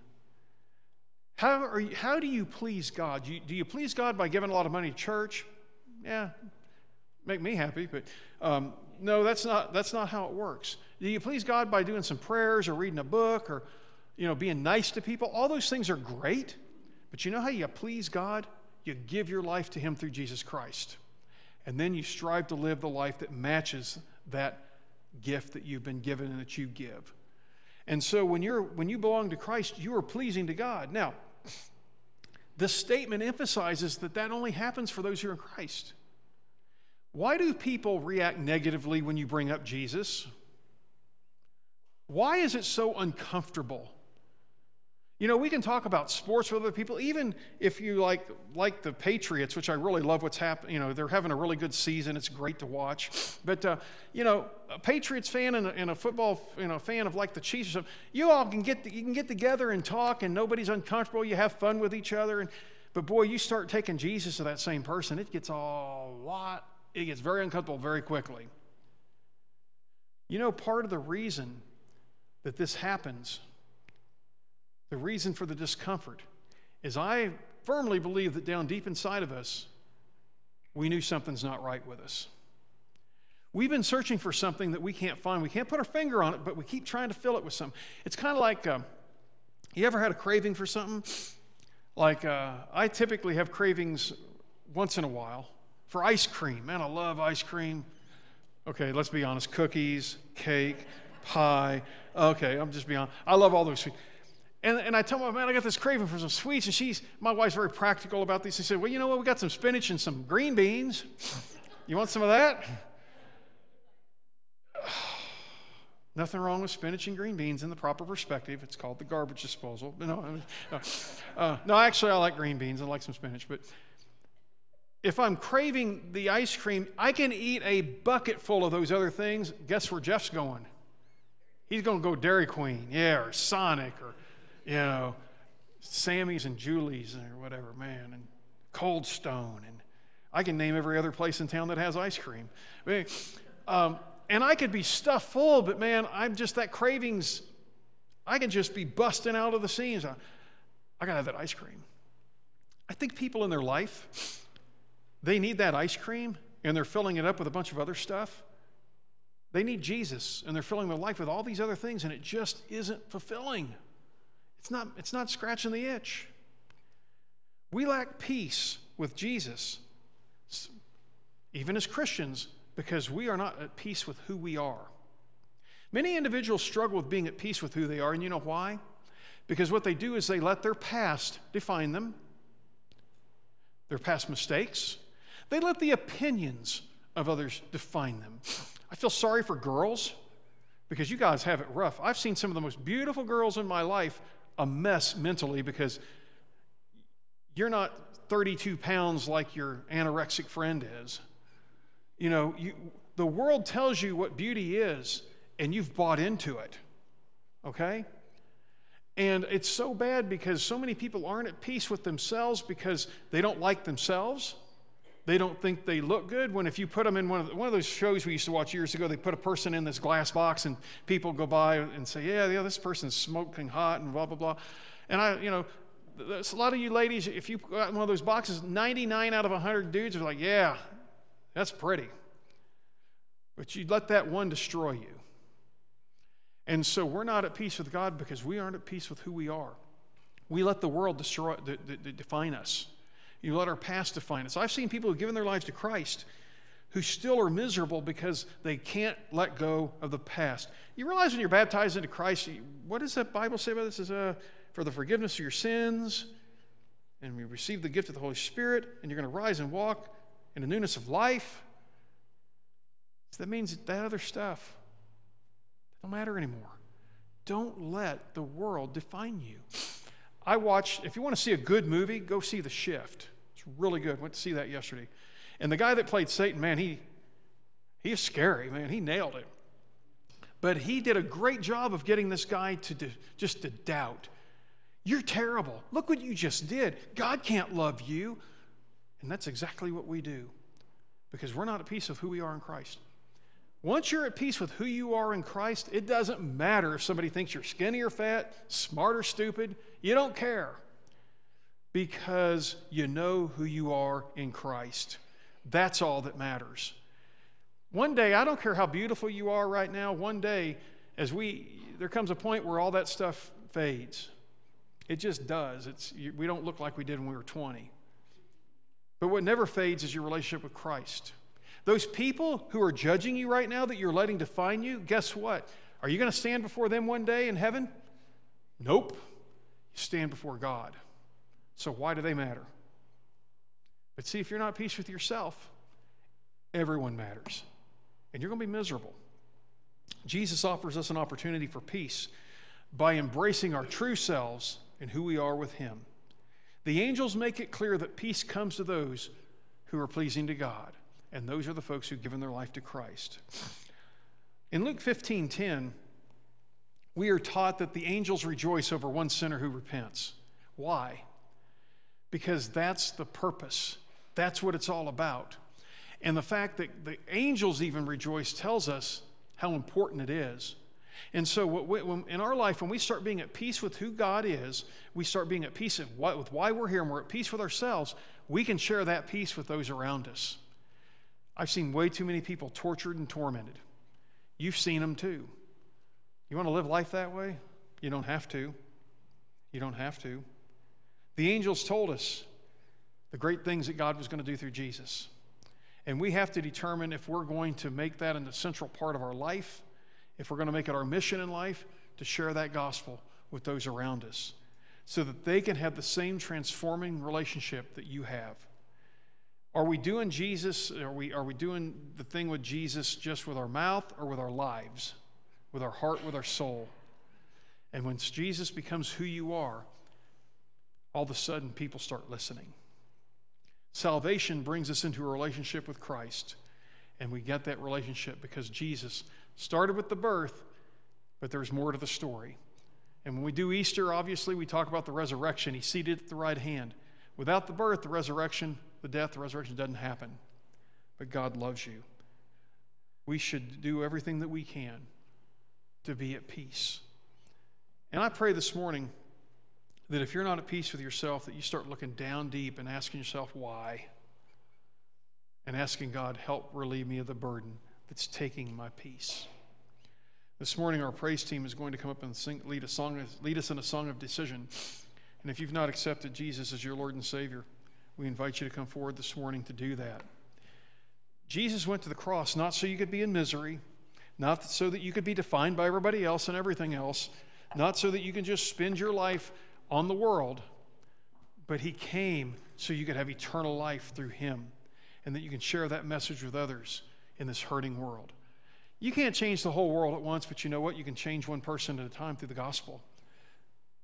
Speaker 3: How, you, how do you please God? Do you, do you please God by giving a lot of money to church? Yeah, make me happy, but um, no, that's not, that's not how it works. Do you please God by doing some prayers or reading a book or you know, being nice to people? All those things are great, but you know how you please God? You give your life to Him through Jesus Christ. And then you strive to live the life that matches that gift that you've been given and that you give. And so when you're when you belong to Christ, you are pleasing to God. Now, this statement emphasizes that that only happens for those who are in Christ. Why do people react negatively when you bring up Jesus? Why is it so uncomfortable? You know, we can talk about sports with other people, even if you like like the Patriots, which I really love what's happening. You know, they're having a really good season. It's great to watch. But uh, you know, a Patriots fan and a, and a football you know fan of like the Chiefs or something, you all can get you can get together and talk, and nobody's uncomfortable. You have fun with each other, and but boy, you start taking Jesus to that same person, it gets a lot. It gets very uncomfortable very quickly. You know, part of the reason that this happens the reason for the discomfort is I firmly believe that down deep inside of us, we knew something's not right with us. We've been searching for something that we can't find. We can't put our finger on it, but we keep trying to fill it with something. It's kind of like uh, you ever had a craving for something? Like uh, I typically have cravings once in a while for ice cream. Man, I love ice cream. Okay, let's be honest cookies, cake, pie. Okay, I'm just being honest. I love all those sweets. And, and I tell my man, I got this craving for some sweets. And she's, my wife's very practical about these. She said, Well, you know what? We got some spinach and some green beans. You want some of that? Nothing wrong with spinach and green beans in the proper perspective. It's called the garbage disposal. No, no, uh, no, actually, I like green beans. I like some spinach. But if I'm craving the ice cream, I can eat a bucket full of those other things. Guess where Jeff's going? He's going to go Dairy Queen, yeah, or Sonic, or you know, Sammy's and Julie's or whatever, man, and Cold Stone, and I can name every other place in town that has ice cream. I mean, um, and I could be stuffed full, but man, I'm just that cravings. I can just be busting out of the seams. I, I gotta have that ice cream. I think people in their life, they need that ice cream, and they're filling it up with a bunch of other stuff. They need Jesus, and they're filling their life with all these other things, and it just isn't fulfilling. It's not, it's not scratching the itch. We lack peace with Jesus, even as Christians, because we are not at peace with who we are. Many individuals struggle with being at peace with who they are, and you know why? Because what they do is they let their past define them, their past mistakes. They let the opinions of others define them. I feel sorry for girls because you guys have it rough. I've seen some of the most beautiful girls in my life a mess mentally because you're not 32 pounds like your anorexic friend is. You know, you, the world tells you what beauty is, and you've bought into it. Okay? And it's so bad because so many people aren't at peace with themselves because they don't like themselves. They don't think they look good. When if you put them in one of, the, one of those shows we used to watch years ago, they put a person in this glass box and people go by and say, yeah, yeah, this person's smoking hot and blah, blah, blah. And I, you know, there's a lot of you ladies, if you got one of those boxes, 99 out of 100 dudes are like, yeah, that's pretty. But you let that one destroy you. And so we're not at peace with God because we aren't at peace with who we are. We let the world destroy, d- d- define us. You let our past define us. I've seen people who've given their lives to Christ who still are miserable because they can't let go of the past. You realize when you're baptized into Christ, what does the Bible say about this? Is uh, for the forgiveness of your sins, and we receive the gift of the Holy Spirit, and you're going to rise and walk in the newness of life. So that means that other stuff don't matter anymore. Don't let the world define you. I watch, if you want to see a good movie, go see The Shift. It's really good. Went to see that yesterday. And the guy that played Satan, man, he he's scary, man. He nailed it. But he did a great job of getting this guy to, just to doubt. You're terrible. Look what you just did. God can't love you. And that's exactly what we do because we're not at peace with who we are in Christ. Once you're at peace with who you are in Christ, it doesn't matter if somebody thinks you're skinny or fat, smart or stupid. You don't care because you know who you are in Christ. That's all that matters. One day, I don't care how beautiful you are right now, one day, as we, there comes a point where all that stuff fades. It just does. It's, we don't look like we did when we were 20. But what never fades is your relationship with Christ. Those people who are judging you right now that you're letting define you, guess what? Are you going to stand before them one day in heaven? Nope. You stand before God. So why do they matter? But see, if you're not at peace with yourself, everyone matters. And you're going to be miserable. Jesus offers us an opportunity for peace by embracing our true selves and who we are with Him. The angels make it clear that peace comes to those who are pleasing to God, and those are the folks who've given their life to Christ. In Luke 15 10, we are taught that the angels rejoice over one sinner who repents. Why? Because that's the purpose, that's what it's all about. And the fact that the angels even rejoice tells us how important it is. And so, we, when, in our life, when we start being at peace with who God is, we start being at peace what, with why we're here, and we're at peace with ourselves, we can share that peace with those around us. I've seen way too many people tortured and tormented. You've seen them too. You want to live life that way? You don't have to. You don't have to. The angels told us the great things that God was going to do through Jesus. And we have to determine if we're going to make that an essential part of our life, if we're going to make it our mission in life to share that gospel with those around us so that they can have the same transforming relationship that you have. Are we doing Jesus, are we, are we doing the thing with Jesus just with our mouth or with our lives, with our heart, with our soul? And when Jesus becomes who you are, all of a sudden people start listening. Salvation brings us into a relationship with Christ, and we get that relationship because Jesus started with the birth, but there's more to the story. And when we do Easter, obviously, we talk about the resurrection. He's seated at the right hand. Without the birth, the resurrection, the death, the resurrection doesn't happen. But God loves you. We should do everything that we can to be at peace. And I pray this morning that if you're not at peace with yourself, that you start looking down deep and asking yourself why. And asking God, help relieve me of the burden that's taking my peace. This morning, our praise team is going to come up and sing, lead, a song, lead us in a song of decision. And if you've not accepted Jesus as your Lord and Savior, we invite you to come forward this morning to do that. Jesus went to the cross not so you could be in misery, not so that you could be defined by everybody else and everything else, not so that you can just spend your life on the world, but He came so you could have eternal life through Him and that you can share that message with others in this hurting world. You can't change the whole world at once, but you know what? You can change one person at a time through the gospel.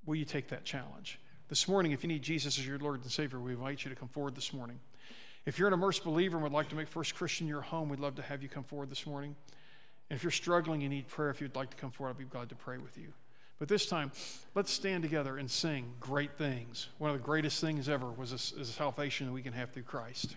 Speaker 3: Will you take that challenge? This morning, if you need Jesus as your Lord and Savior, we invite you to come forward this morning. If you're an immersed believer and would like to make First Christian your home, we'd love to have you come forward this morning. And if you're struggling, you need prayer, if you'd like to come forward, I'd be glad to pray with you. But this time, let's stand together and sing great things. One of the greatest things ever was a, is salvation that we can have through Christ.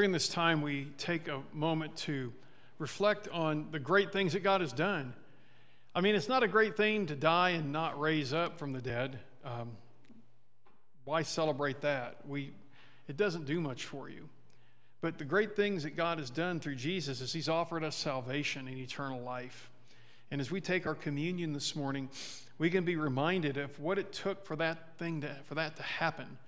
Speaker 3: During this time, we take a moment to reflect on the great things that God has done. I mean, it's not a great thing to die and not raise up from the dead. Um, why celebrate that? We, it doesn't do much for you. But the great things that God has done through Jesus is He's offered us salvation and eternal life. And as we take our communion this morning, we can be reminded of what it took for that thing to, for that to happen.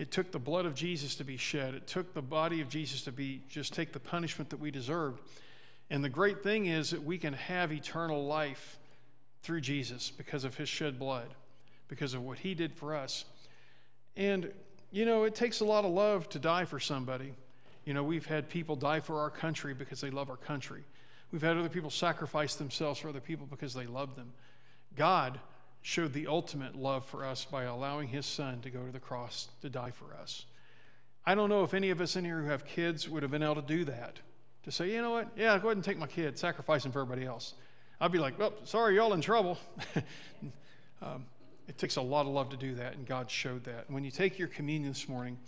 Speaker 3: It took the blood of Jesus to be shed. It took the body of Jesus to be just take the punishment that we deserved. And the great thing is that we can have eternal life through Jesus because of his shed blood, because of what he did for us. And you know, it takes a lot of love to die for somebody. You know, we've had people die for our country because they love our country. We've had other people sacrifice themselves for other people because they love them. God showed the ultimate love for us by allowing his son to go to the cross to die for us. I don't know if any of us in here who have kids would have been able to do that. To say, you know what? Yeah, go ahead and take my kid, sacrifice him for everybody else. I'd be like, well, sorry, y'all in trouble. um, it takes a lot of love to do that, and God showed that. When you take your communion this morning,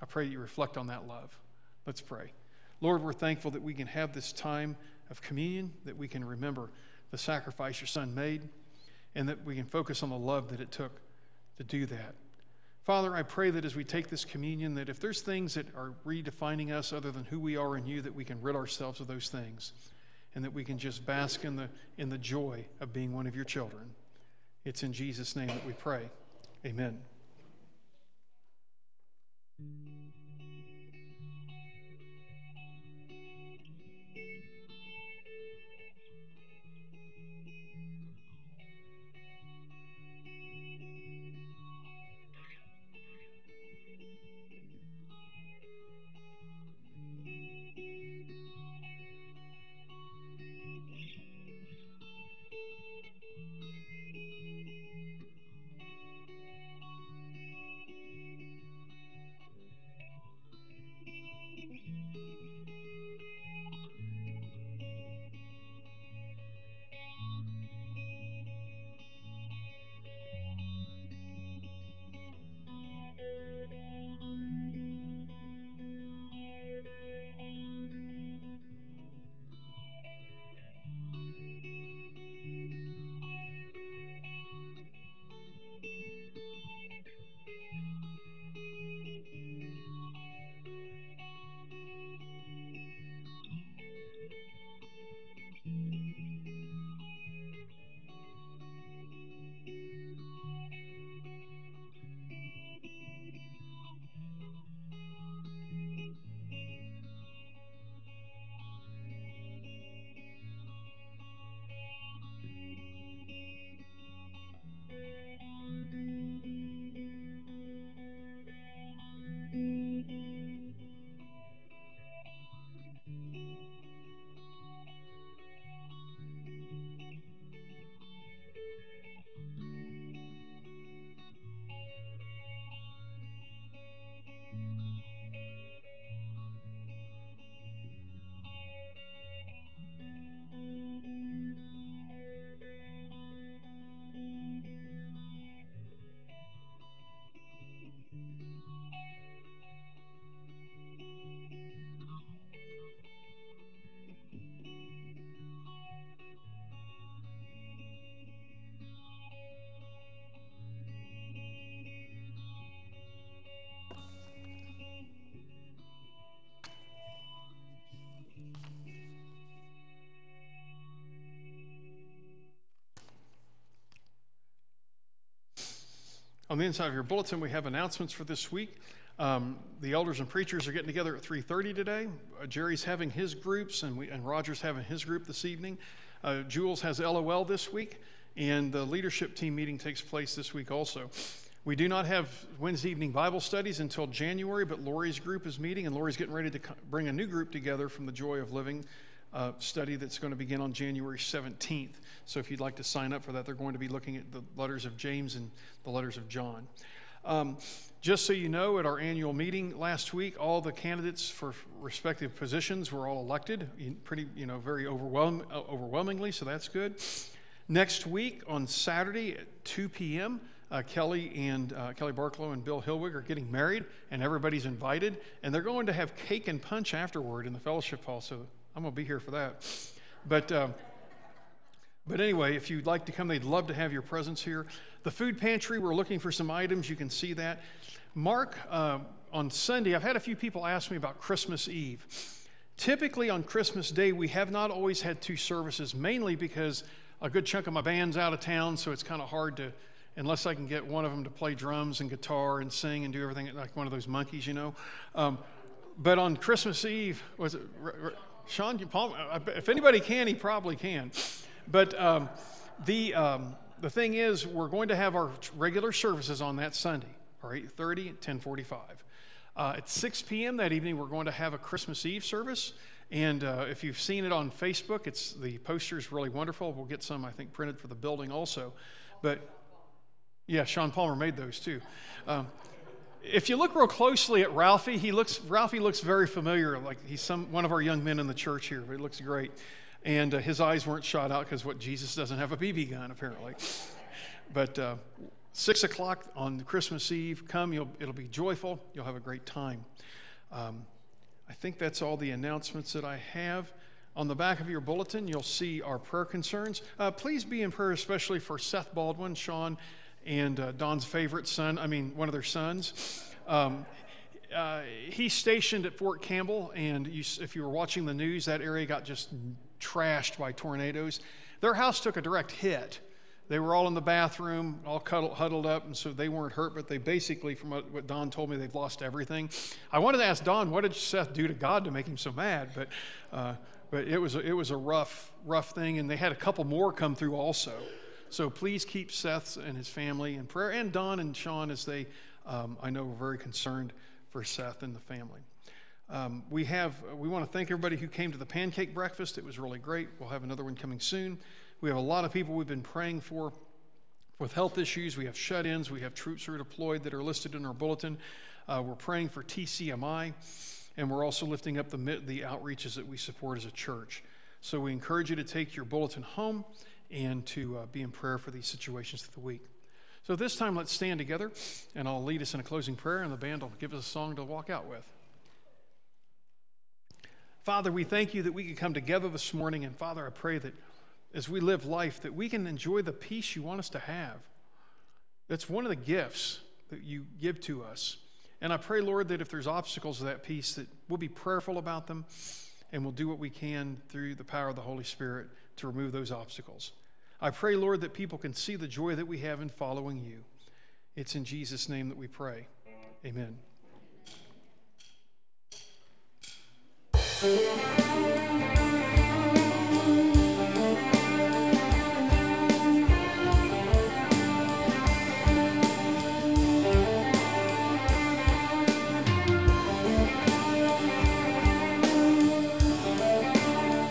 Speaker 3: I pray that you reflect on that love. Let's pray. Lord, we're thankful that we can have this time of communion, that we can remember the sacrifice your son made, and that we can focus on the love that it took to do that. Father, I pray that as we take this communion, that if there's things that are redefining us other than who we are in you, that we can rid ourselves of those things and that we can just bask in the, in the joy of being one of your children. It's in Jesus' name that we pray. Amen. On the inside of your bulletin, we have announcements for this week. Um, the elders and preachers are getting together at 3:30 today. Uh, Jerry's having his groups, and we and Roger's having his group this evening. Uh, Jules has LOL this week, and the leadership team meeting takes place this week also. We do not have Wednesday evening Bible studies until January, but Lori's group is meeting, and Lori's getting ready to co- bring a new group together from the Joy of Living uh, study that's going to begin on January 17th. So if you'd like to sign up for that, they're going to be looking at the letters of James and the letters of John. Um, just so you know, at our annual meeting last week, all the candidates for respective positions were all elected, pretty, you know, very overwhelm, uh, overwhelmingly, so that's good. Next week on Saturday at 2 p.m., uh, Kelly and uh, Kelly Barklow and Bill Hilwig are getting married, and everybody's invited, and they're going to have cake and punch afterward in the fellowship hall. So I'm going to be here for that. But uh, but anyway, if you'd like to come, they'd love to have your presence here. The food pantry, we're looking for some items. You can see that. Mark, uh, on Sunday, I've had a few people ask me about Christmas Eve. Typically on Christmas Day, we have not always had two services, mainly because a good chunk of my band's out of town, so it's kind of hard to, unless I can get one of them to play drums and guitar and sing and do everything like one of those monkeys, you know. Um, but on Christmas Eve, was it Sean? Paul, if anybody can, he probably can. But um, the um, the thing is, we're going to have our regular services on that Sunday, or 8:30 and 10:45. Uh, at 6 p.m. that evening, we're going to have a Christmas Eve service. And uh, if you've seen it on Facebook, it's the poster is really wonderful. We'll get some, I think, printed for the building also. But yeah, Sean Palmer made those too. Um, if you look real closely at Ralphie, he looks Ralphie looks very familiar, like he's some one of our young men in the church here. But he looks great, and uh, his eyes weren't shot out because what Jesus doesn't have a BB gun apparently. But uh, six o'clock on Christmas Eve, come. It'll be joyful. You'll have a great time. Um, I think that's all the announcements that I have. On the back of your bulletin, you'll see our prayer concerns. Uh, please be in prayer, especially for Seth Baldwin, Sean, and uh, Don's favorite son, I mean, one of their sons. Um, uh, he's stationed at Fort Campbell, and you, if you were watching the news, that area got just trashed by tornadoes. Their house took a direct hit. They were all in the bathroom, all cuddled, huddled up, and so they weren't hurt, but they basically, from what, what Don told me, they've lost everything. I wanted to ask Don, what did Seth do to God to make him so mad? But, uh, but it, was it was a rough, rough thing, and they had a couple more come through also. So please keep Seth and his family in prayer, and Don and Sean as they, um, I know, are very concerned for Seth and the family. Um, we have, we want to thank everybody who came to the pancake breakfast. It was really great. We'll have another one coming soon. We have a lot of people we've been praying for with health issues. We have shut ins. We have troops who are deployed that are listed in our bulletin. Uh, we're praying for TCMI, and we're also lifting up the, the outreaches that we support as a church. So we encourage you to take your bulletin home and to uh, be in prayer for these situations of the week. So this time, let's stand together, and I'll lead us in a closing prayer, and the band will give us a song to walk out with. Father, we thank you that we could come together this morning, and Father, I pray that as we live life, that we can enjoy the peace you want us to have. That's one of the gifts that you give to us. And I pray, Lord, that if there's obstacles to that peace, that we'll be prayerful about them and we'll do what we can through the power of the Holy Spirit to remove those obstacles. I pray, Lord, that people can see the joy that we have in following you. It's in Jesus' name that we pray. Amen.